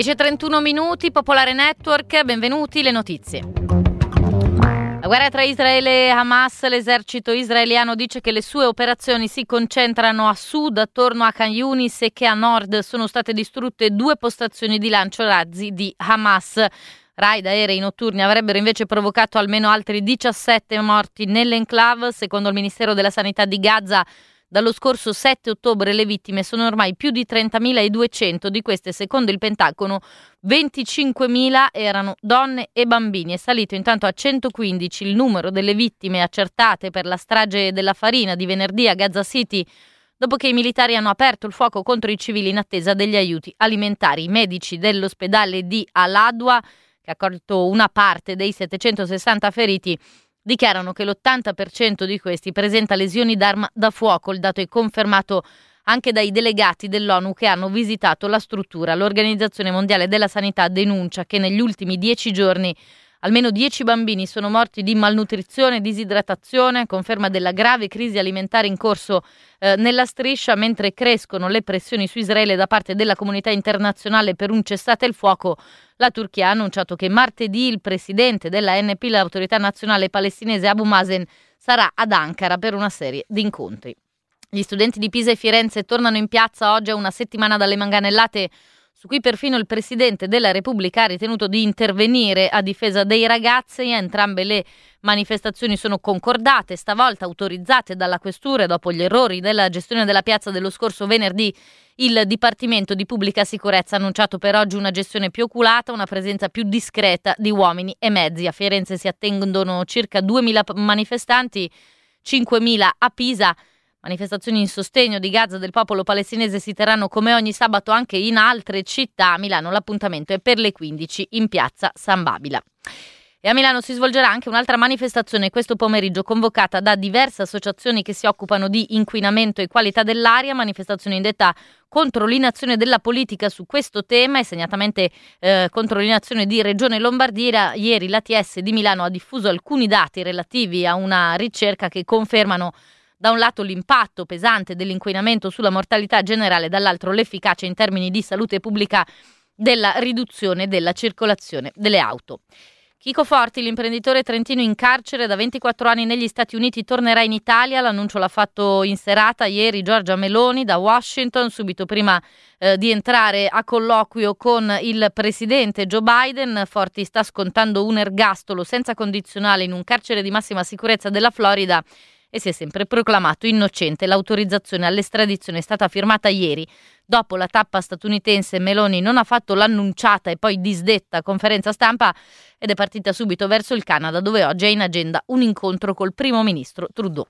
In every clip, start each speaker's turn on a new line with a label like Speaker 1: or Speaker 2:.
Speaker 1: 10.31 minuti, Popolare Network, benvenuti le notizie. La guerra tra Israele e Hamas, l'esercito israeliano dice che le sue operazioni si concentrano a sud, attorno a Khan Yunis e che a nord sono state distrutte due postazioni di lancio razzi di Hamas. Raid aerei notturni avrebbero invece provocato almeno altri 17 morti nell'enclave, secondo il Ministero della Sanità di Gaza. Dallo scorso 7 ottobre le vittime sono ormai più di 30.200, di queste secondo il Pentagono 25.000 erano donne e bambini. È salito intanto a 115 il numero delle vittime accertate per la strage della farina di venerdì a Gaza City dopo che i militari hanno aperto il fuoco contro i civili in attesa degli aiuti alimentari. I medici dell'ospedale di Al-Adwa, che ha accolto una parte dei 760 feriti, dichiarano che l'80% di questi presenta lesioni d'arma da fuoco. Il dato è confermato anche dai delegati dell'ONU che hanno visitato la struttura. L'Organizzazione Mondiale della Sanità denuncia che negli ultimi dieci giorni almeno dieci bambini sono morti di malnutrizione e disidratazione, conferma della grave crisi alimentare in corso eh, nella striscia, mentre crescono le pressioni su Israele da parte della comunità internazionale per un cessate il fuoco. La Turchia ha annunciato che martedì il presidente della NP, l'autorità nazionale palestinese Abu Mazen, sarà ad Ankara per una serie di incontri. Gli studenti di Pisa e Firenze tornano in piazza oggi a una settimana dalle manganellate su cui perfino il Presidente della Repubblica ha ritenuto di intervenire a difesa dei ragazzi. Entrambe le manifestazioni sono concordate, stavolta autorizzate dalla Questura dopo gli errori della gestione della piazza dello scorso venerdì. Il Dipartimento di Pubblica Sicurezza ha annunciato per oggi una gestione più oculata, una presenza più discreta di uomini e mezzi. A Firenze si attendono circa 2.000 manifestanti, 5.000 a Pisa. Manifestazioni in sostegno di Gaza del popolo palestinese si terranno come ogni sabato anche in altre città. A Milano l'appuntamento è per le 15 in piazza San Babila. E a Milano si svolgerà anche un'altra manifestazione questo pomeriggio convocata da diverse associazioni che si occupano di inquinamento e qualità dell'aria, manifestazione indetta contro l'inazione della politica su questo tema e segnatamente eh, contro l'inazione di Regione Lombardia. Ieri l'ATS di Milano ha diffuso alcuni dati relativi a una ricerca che confermano da un lato l'impatto pesante dell'inquinamento sulla mortalità generale, dall'altro l'efficacia in termini di salute pubblica della riduzione della circolazione delle auto. Chico Forti, l'imprenditore trentino in carcere da 24 anni negli Stati Uniti, tornerà in Italia. L'annuncio l'ha fatto in serata ieri Giorgia Meloni da Washington, subito prima eh, di entrare a colloquio con il presidente Joe Biden. Forti sta scontando un ergastolo senza condizionale in un carcere di massima sicurezza della Florida e si è sempre proclamato innocente. L'autorizzazione all'estradizione è stata firmata ieri. Dopo la tappa statunitense, Meloni non ha fatto l'annunciata e poi disdetta conferenza stampa ed è partita subito verso il Canada, dove oggi è in agenda un incontro col primo ministro Trudeau.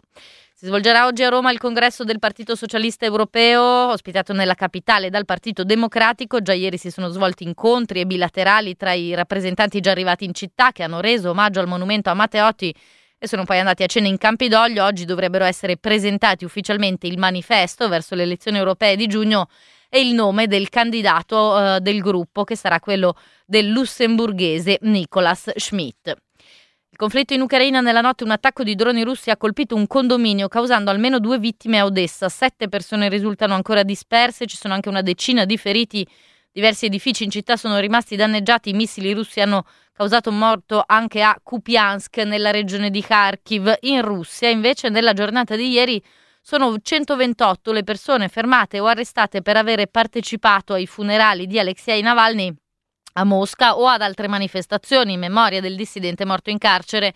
Speaker 1: Si svolgerà oggi a Roma il congresso del Partito Socialista Europeo, ospitato nella capitale dal Partito Democratico. Già ieri si sono svolti incontri e bilaterali tra i rappresentanti già arrivati in città che hanno reso omaggio al monumento a Matteotti e sono poi andati a cena in Campidoglio. Oggi dovrebbero essere presentati ufficialmente il manifesto verso le elezioni europee di giugno e il nome del candidato uh, del gruppo, che sarà quello del lussemburghese Nicolas Schmidt. Il conflitto in Ucraina nella notte un attacco di droni russi ha colpito un condominio causando almeno due vittime a Odessa. Sette persone risultano ancora disperse, ci sono anche una decina di feriti. Diversi edifici in città sono rimasti danneggiati, i missili russi hanno causato morto anche a Kupiansk nella regione di Kharkiv. In Russia invece nella giornata di ieri sono 128 le persone fermate o arrestate per avere partecipato ai funerali di Alexei Navalny a Mosca o ad altre manifestazioni in memoria del dissidente morto in carcere.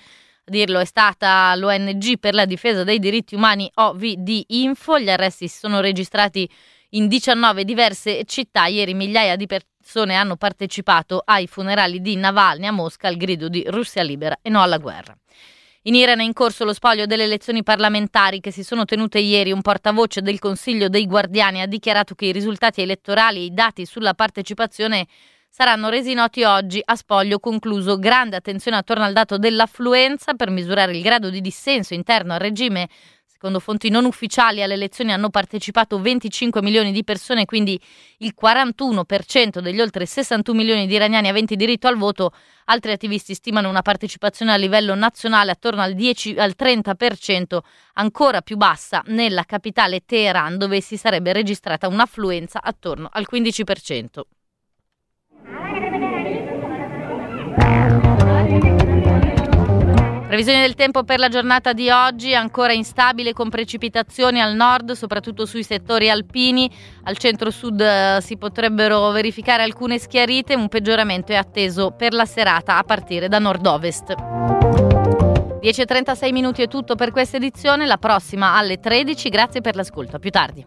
Speaker 1: A dirlo è stata l'ONG per la difesa dei diritti umani OVD Info. Gli arresti si sono registrati in 19 diverse città. Ieri migliaia di persone hanno partecipato ai funerali di Navalny a Mosca al grido di Russia libera e no alla guerra. In Iran è in corso lo spoglio delle elezioni parlamentari che si sono tenute ieri. Un portavoce del Consiglio dei Guardiani ha dichiarato che i risultati elettorali e i dati sulla partecipazione saranno resi noti oggi a spoglio concluso. Grande attenzione attorno al dato dell'affluenza per misurare il grado di dissenso interno al regime Secondo fonti non ufficiali alle elezioni hanno partecipato 25 milioni di persone, quindi il 41% degli oltre 61 milioni di iraniani aventi diritto al voto. Altri attivisti stimano una partecipazione a livello nazionale attorno al, 10, al 30%, ancora più bassa nella capitale Teheran, dove si sarebbe registrata un'affluenza attorno al 15%. Previsione del tempo per la giornata di oggi, ancora instabile con precipitazioni al nord, soprattutto sui settori alpini. Al centro-sud eh, si potrebbero verificare alcune schiarite, un peggioramento è atteso per la serata a partire da nord-ovest. 10.36 minuti è tutto per questa edizione, la prossima alle 13, grazie per l'ascolto, a più tardi.